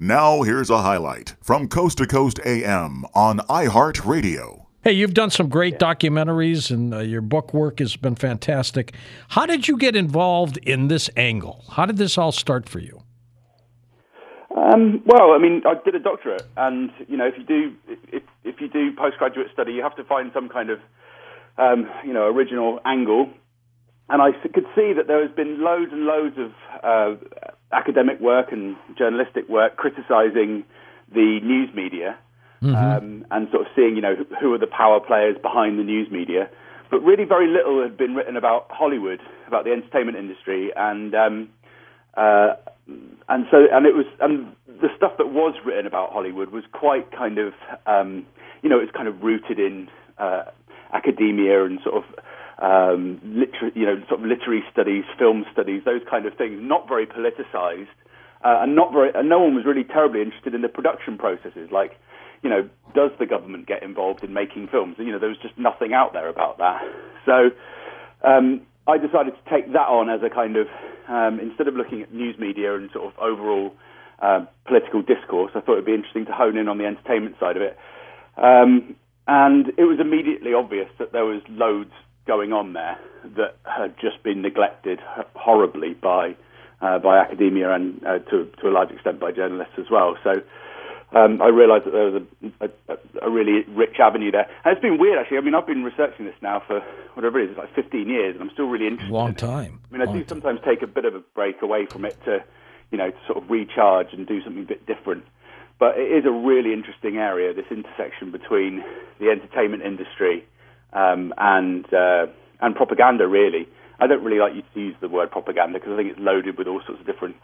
Now, here's a highlight from Coast to Coast AM on iHeartRadio. Hey, you've done some great documentaries, and uh, your book work has been fantastic. How did you get involved in this angle? How did this all start for you? Um, well, I mean, I did a doctorate, and you know, if you do if if you do postgraduate study, you have to find some kind of um, you know original angle. And I could see that there has been loads and loads of uh, academic work and journalistic work criticising the news media, mm-hmm. um, and sort of seeing you know who are the power players behind the news media. But really, very little had been written about Hollywood, about the entertainment industry, and um, uh, and so and it was and the stuff that was written about Hollywood was quite kind of um, you know it's kind of rooted in uh, academia and sort of um, liter- you know sort of literary studies, film studies, those kind of things, not very politicized. Uh, and not very, and no one was really terribly interested in the production processes. Like, you know, does the government get involved in making films? You know, there was just nothing out there about that. So, um, I decided to take that on as a kind of um, instead of looking at news media and sort of overall uh, political discourse, I thought it'd be interesting to hone in on the entertainment side of it. Um, and it was immediately obvious that there was loads going on there that had just been neglected horribly by uh, by academia and uh, to to a large extent by journalists as well. So um, I realised that there was a, a, a, really rich avenue there. And it's been weird, actually. I mean, I've been researching this now for whatever it is, like 15 years, and I'm still really interested. Long in time. I mean, I Long do time. sometimes take a bit of a break away from it to, you know, to sort of recharge and do something a bit different. But it is a really interesting area, this intersection between the entertainment industry um, and uh, and propaganda. Really, I don't really like you to use the word propaganda because I think it's loaded with all sorts of different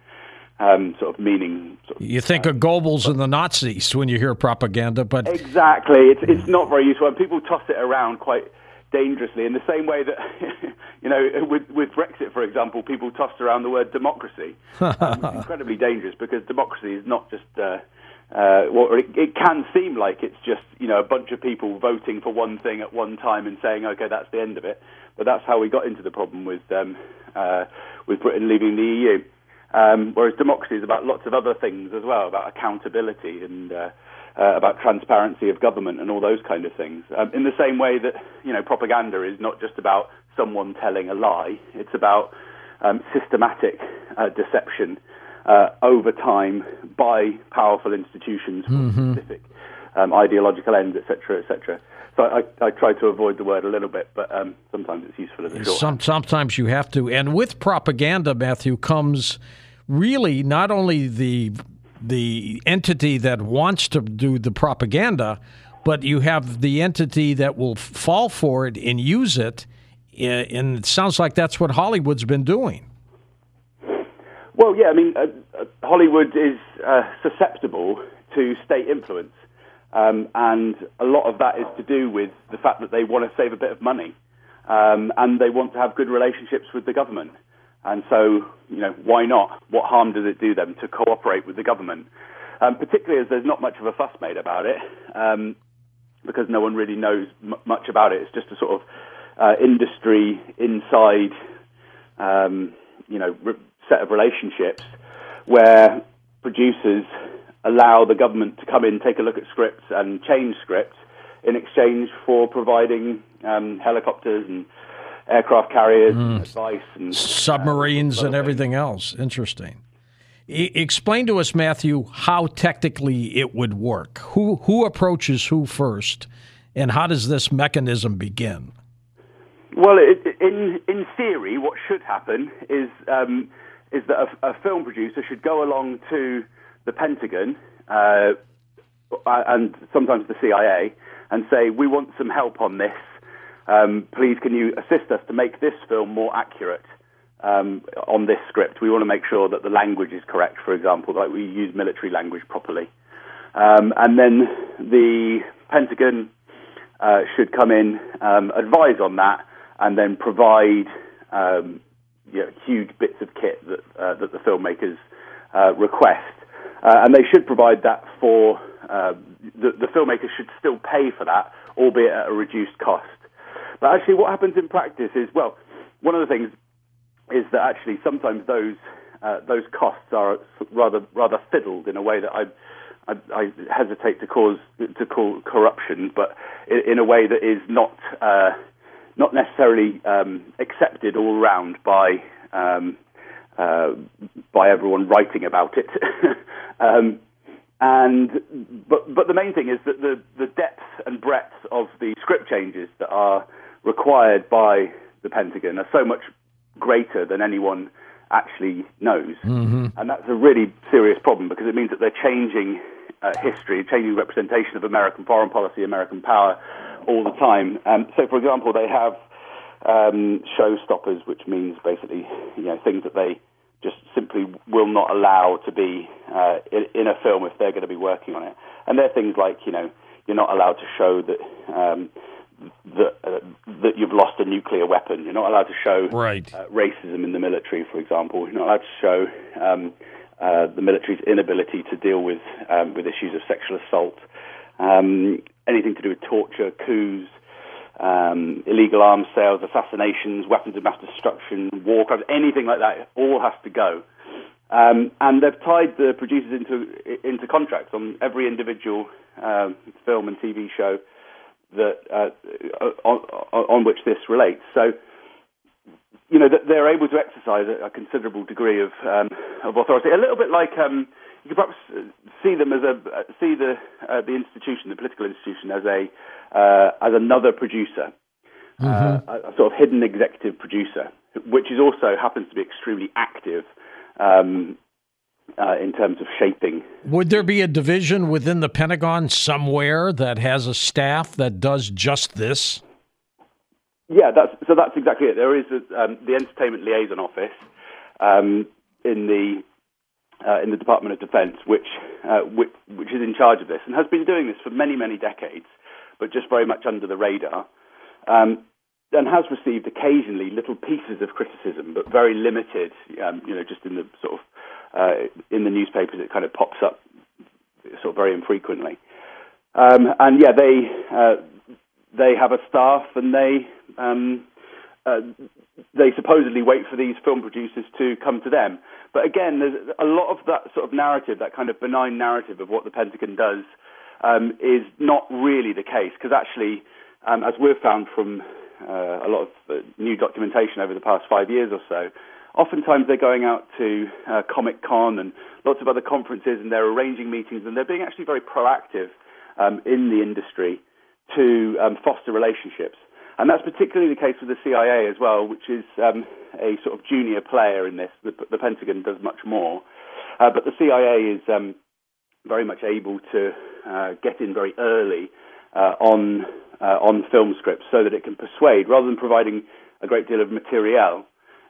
um, sort of meaning. Sort of, you think uh, of Goebbels and the Nazis when you hear propaganda, but exactly, it's it's not very useful. And people toss it around quite dangerously in the same way that you know with with Brexit, for example, people tossed around the word democracy. um, incredibly dangerous because democracy is not just. Uh, uh, well, it, it can seem like it's just you know a bunch of people voting for one thing at one time and saying okay that's the end of it, but that's how we got into the problem with um, uh, with Britain leaving the EU. Um, whereas democracy is about lots of other things as well, about accountability and uh, uh, about transparency of government and all those kind of things. Um, in the same way that you know propaganda is not just about someone telling a lie; it's about um, systematic uh, deception uh, over time by powerful institutions for mm-hmm. specific um, ideological ends, etc., etc. So I, I, try to avoid the word a little bit, but um, sometimes it's useful as a short. Some, sometimes you have to. And with propaganda, Matthew, comes really not only the the entity that wants to do the propaganda, but you have the entity that will fall for it and use it. And it sounds like that's what Hollywood's been doing. Well, yeah, I mean, uh, uh, Hollywood is uh, susceptible to state influence. Um, and a lot of that is to do with the fact that they want to save a bit of money um, and they want to have good relationships with the government. And so, you know, why not? What harm does it do them to cooperate with the government? Um, particularly as there's not much of a fuss made about it, um, because no one really knows m- much about it. It's just a sort of uh, industry inside, um, you know, re- set of relationships where producers allow the government to come in, take a look at scripts, and change scripts in exchange for providing um, helicopters and aircraft carriers, mm. and advice, and submarines, uh, and everything else. Interesting. E- explain to us, Matthew, how technically it would work. Who who approaches who first, and how does this mechanism begin? Well, it, in in theory, what should happen is um, is that a, a, film producer should go along to the Pentagon uh, and sometimes the CIA and say, "We want some help on this." um, please can you assist us to make this film more accurate um, on this script? We want to make sure that the language is correct, for example, that we use military language properly. Um, and then the Pentagon uh, should come in, um, advise on that, and then provide um, you know, huge bits of kit that, uh, that the filmmakers uh, request. Uh, and they should provide that for uh, the, the filmmakers should still pay for that, albeit at a reduced cost. But actually, what happens in practice is, well, one of the things is that actually sometimes those uh, those costs are rather rather fiddled in a way that I. I, I hesitate to cause to call corruption, but in, in a way that is not uh, not necessarily um, accepted all around by um, uh, by everyone writing about it. um, and but but the main thing is that the the depth and breadth of the script changes that are required by the Pentagon are so much greater than anyone actually knows, mm-hmm. and that's a really serious problem because it means that they're changing uh, history, changing representation of American foreign policy, American power, all the time. Um, so, for example, they have um, showstoppers, which means basically you know things that they just simply will not allow to be uh, in, in, a film if they're going to be working on it. And they're things like you know you're not allowed to show that. Um, that, uh, that you've lost a nuclear weapon. You're not allowed to show right. uh, racism in the military, for example. You're not allowed to show um, uh, the military's inability to deal with um, with issues of sexual assault, um, anything to do with torture, coups, um, illegal arms sales, assassinations, weapons of mass destruction, war crimes, anything like that, all has to go. Um, and they've tied the producers into into contracts on every individual um, film and TV show that uh, on, on, which this relates. So, you know, they're able to exercise a, considerable degree of um, of authority. A little bit like um, you could perhaps see them as a see the uh, the institution, the political institution, as a uh, as another producer, uh, mm-hmm. uh, a, sort of hidden executive producer, which is also happens to be extremely active um, uh, in terms of shaping. Would there be a division within the Pentagon somewhere that has a staff that does just this? Yeah, that's so. That's exactly it. There is a, um, the entertainment liaison office um, in the uh, in the Department of Defense, which, uh, which, which is in charge of this and has been doing this for many many decades but just very much under the radar, um, and has received occasionally little pieces of criticism, but very limited. Um, you know, just in the sort of uh, in the newspapers, it kind of pops up sort of very infrequently. Um, and yeah, they uh, they have a staff, and they um, uh, they supposedly wait for these film producers to come to them. But again, there's a lot of that sort of narrative, that kind of benign narrative of what the Pentagon does um, is not really the case because actually, um, as we've found from uh, a lot of uh, new documentation over the past five years or so, oftentimes they're going out to uh, Comic Con and lots of other conferences and they're arranging meetings and they're being actually very proactive um, in the industry to um, foster relationships. And that's particularly the case with the CIA as well, which is um, a sort of junior player in this. The, the Pentagon does much more. Uh, but the CIA is um, very much able to uh, get in very early uh, on uh, on film scripts so that it can persuade rather than providing a great deal of materiel.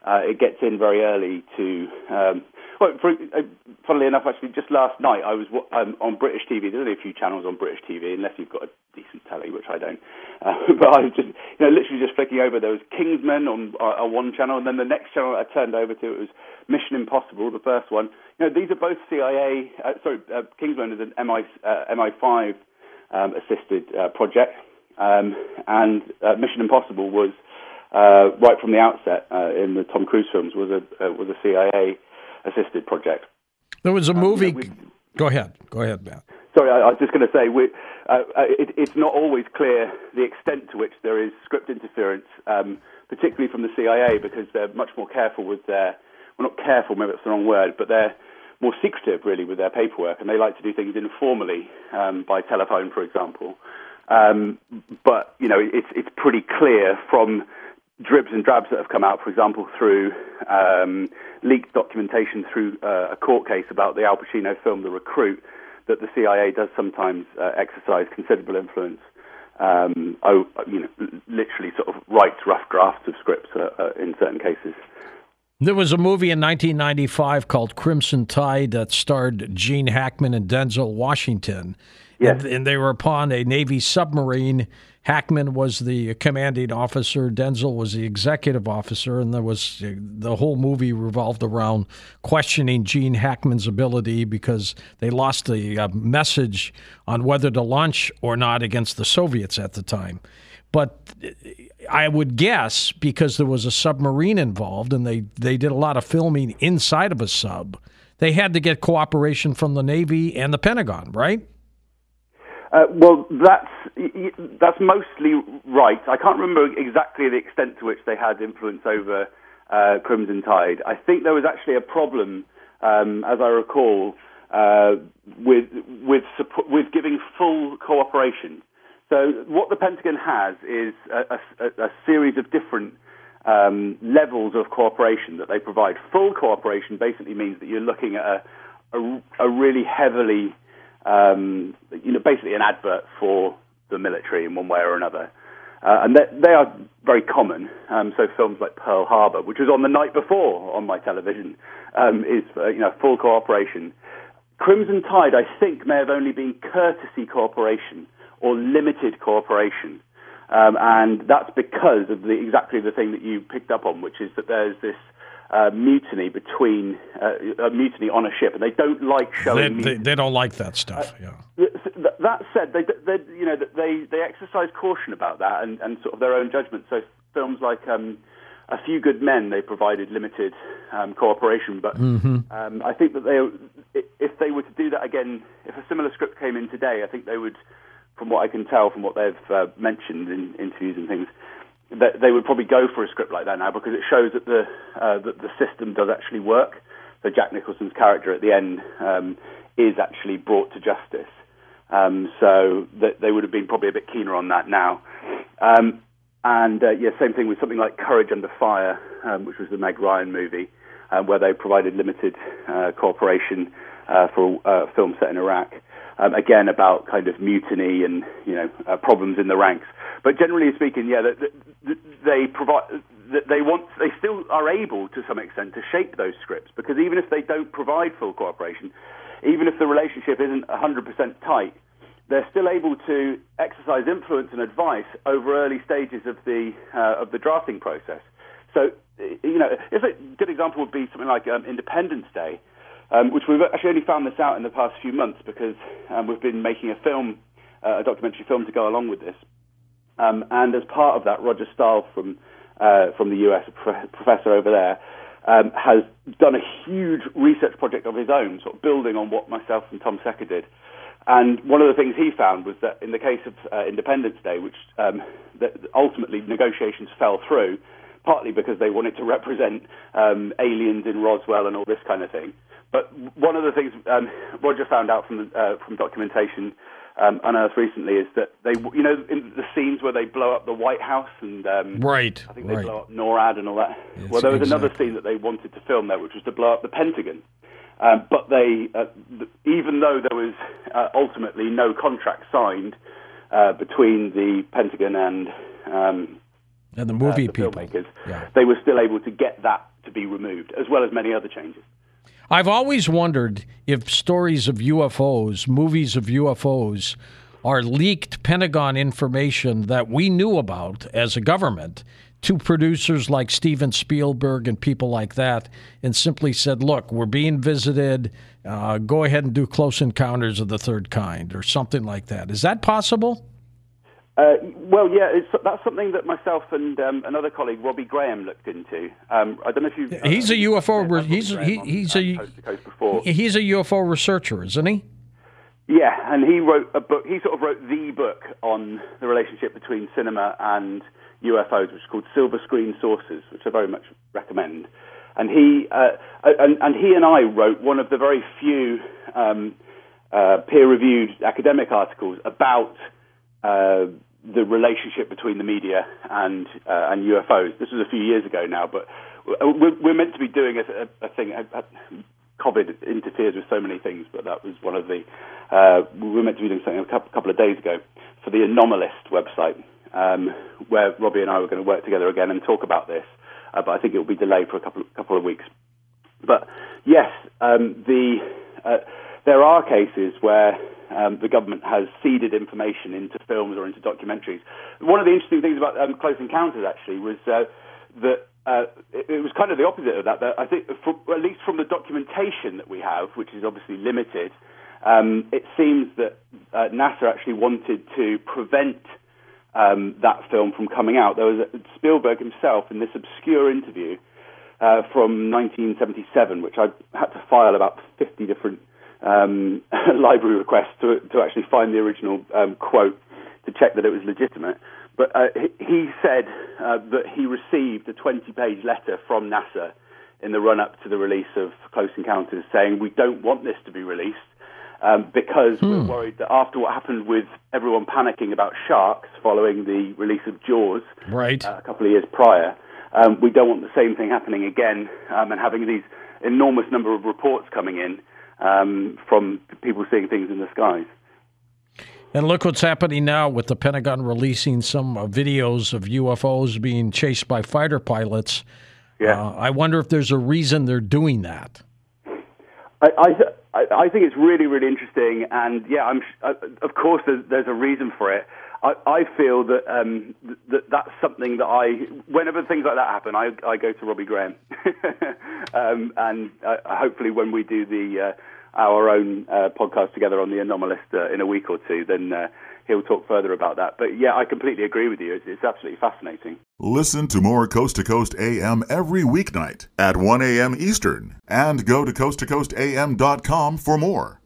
Uh, it gets in very early to. Um, well, for, uh, funnily enough, actually, just last night I was um, on British TV. There's only a few channels on British TV, unless you've got a decent telly, which I don't. Uh, but I was just, you know, literally just flicking over. There was Kingsman on, uh, on one channel, and then the next channel I turned over to it was Mission Impossible, the first one. You know, these are both CIA. Uh, sorry, uh, Kingsman is an MI uh, MI5 um, assisted uh, project, um, and uh, Mission Impossible was uh, right from the outset in the Tom Cruise films was a was a CIA assisted project. There was a um, movie. You know, go ahead. Go ahead, Matt. Sorry, I, I was just going to say we, it, it's not always clear the extent to which there is script interference, um, particularly from the CIA, because they're much more careful with their well, not careful, maybe that's the wrong word, but they're more secretive, really, with their paperwork, and they like to do things informally um, by telephone, for example. Um, but you know, it's it's pretty clear from dribs and drabs that have come out, for example, through um, leaked documentation through uh, a court case about the Al Pacino film The Recruit, that the CIA does sometimes uh, exercise considerable influence. Um, oh, you know, literally sort of writes rough drafts of scripts uh, uh in certain cases. There was a movie in 1995 called Crimson Tide that starred Gene Hackman and Denzel Washington. Yes. And, and they were upon a Navy submarine. Hackman was the commanding officer, Denzel was the executive officer, and there was the whole movie revolved around questioning Gene Hackman's ability because they lost the uh, message on whether to launch or not against the Soviets at the time. But I would guess because there was a submarine involved and they, they did a lot of filming inside of a sub, they had to get cooperation from the Navy and the Pentagon, right? Uh, well, that's that's mostly right. I can't remember exactly the extent to which they had influence over uh, Crimson Tide. I think there was actually a problem, um, as I recall, uh, with with with giving full cooperation. So what the Pentagon has is a, a, a series of different um, levels of cooperation that they provide. Full cooperation basically means that you're looking at a, a really heavily um, you know, basically an advert for the military in one way or another. Uh, and they, they, are very common. Um, so films like Pearl Harbor, which was on the night before on my television, um, is uh, you know full cooperation. Crimson Tide, I think, may have only been courtesy cooperation or limited cooperation, um, and that's because of the, exactly the thing that you picked up on, which is that there's this uh, mutiny between uh, a mutiny on a ship, and they don't like showing. They, they, they don't like that stuff. Uh, yeah. That said, they, they you know they they exercise caution about that and, and sort of their own judgment. So films like um, A Few Good Men, they provided limited um, cooperation, but mm-hmm. um, I think that they if they were to do that again, if a similar script came in today, I think they would, from what I can tell from what they've uh, mentioned in interviews and things that they would probably go for a script like that now because it shows that the uh, that the system does actually work. So Jack Nicholson's character at the end um, is actually brought to justice. Um, so that they would have been probably a bit keener on that now. Um, and uh, yeah, same thing with something like Courage Under Fire, um, which was the Meg Ryan movie, uh, where they provided limited uh, cooperation uh, for a film set in Iraq. Um, again, about kind of mutiny and you know uh, problems in the ranks. But generally speaking, yeah, they, they provide. They want. They still are able, to some extent, to shape those scripts because even if they don't provide full cooperation, even if the relationship isn't 100% tight, they're still able to exercise influence and advice over early stages of the uh, of the drafting process. So, you know, if a good example would be something like um, Independence Day, um, which we've actually only found this out in the past few months because um, we've been making a film, uh, a documentary film to go along with this. Um, and as part of that, Roger Stahl from uh, from the US, a pro- professor over there, um, has done a huge research project of his own, sort of building on what myself and Tom Secker did. And one of the things he found was that in the case of uh, Independence Day, which um, ultimately negotiations fell through, partly because they wanted to represent um, aliens in Roswell and all this kind of thing. But one of the things um, Roger found out from uh, from documentation um, unearthed recently is that they, you know, in the scenes where they blow up the White House and um, right, I think they right. blow up NORAD and all that. well, there was exactly. another scene that they wanted to film there, which was to blow up the Pentagon. Um, but they, uh, even though there was uh, ultimately no contract signed uh, between the Pentagon and um, and the movie the people, filmmakers, yeah. they were still able to get that to be removed, as well as many other changes. I've always wondered if stories of UFOs, movies of UFOs, are leaked Pentagon information that we knew about as a government to producers like Steven Spielberg and people like that, and simply said, "Look, we're being visited. Uh, go ahead and do Close Encounters of the Third Kind or something like that." Is that possible? Uh, well, yeah, that's something that myself and um, another colleague, Robbie Graham, looked into. Um, I don't know if you. Uh, he's a UFO. Re- he's he, he's a he's a UFO researcher, isn't he? Yeah, and he wrote a book. He sort of wrote the book on the relationship between cinema and UFOs, which is called Silver Screen Saucers, which I very much recommend. And he uh, and, and, he and I wrote one of the very few um, uh, peer-reviewed academic articles about uh, the relationship between the media and uh, and UFOs. This was a few years ago now, but we're, we're meant to be doing a, a, thing. COVID interferes with so many things, but that was one of the. Uh, we were meant to be doing something a couple of days ago for the Anomalist website, um, where Robbie and I were going to work together again and talk about this. Uh, but I think it will be delayed for a couple couple of weeks. But yes, um, the uh, there are cases where um, the government has seeded information into films or into documentaries. One of the interesting things about um, Close Encounters actually was uh, that uh, it, it, was kind of the opposite of that. that I think, for, at least from the documentation that we have, which is obviously limited, um, it seems that uh, NASA actually wanted to prevent um, that film from coming out. There was Spielberg himself in this obscure interview uh, from 1977, which I had to file about 50 different um, library request to, to actually find the original um, quote to check that it was legitimate. But uh, he said uh, that he received a 20 page letter from NASA in the run up to the release of Close Encounters saying, We don't want this to be released um, because hmm. we're worried that after what happened with everyone panicking about sharks following the release of Jaws right. Uh, a couple of years prior, um, we don't want the same thing happening again um, and having these enormous number of reports coming in um, from people seeing things in the skies. And look what's happening now with the Pentagon releasing some uh, videos of UFOs being chased by fighter pilots. Yeah. Uh, I wonder if there's a reason they're doing that. I, I, I think it's really, really interesting, and yeah, I'm uh, of course there's, there's a reason for it. I, I feel that um, that that's something that I, whenever things like that happen, I, I go to Robbie Graham, um, and uh, hopefully when we do the uh, our own uh, podcast together on the Anomalist uh, in a week or two, then uh, he'll talk further about that. But yeah, I completely agree with you. It's, it's absolutely fascinating. Listen to more Coast to Coast AM every weeknight at 1 a.m. Eastern and go to coasttocoastam.com for more.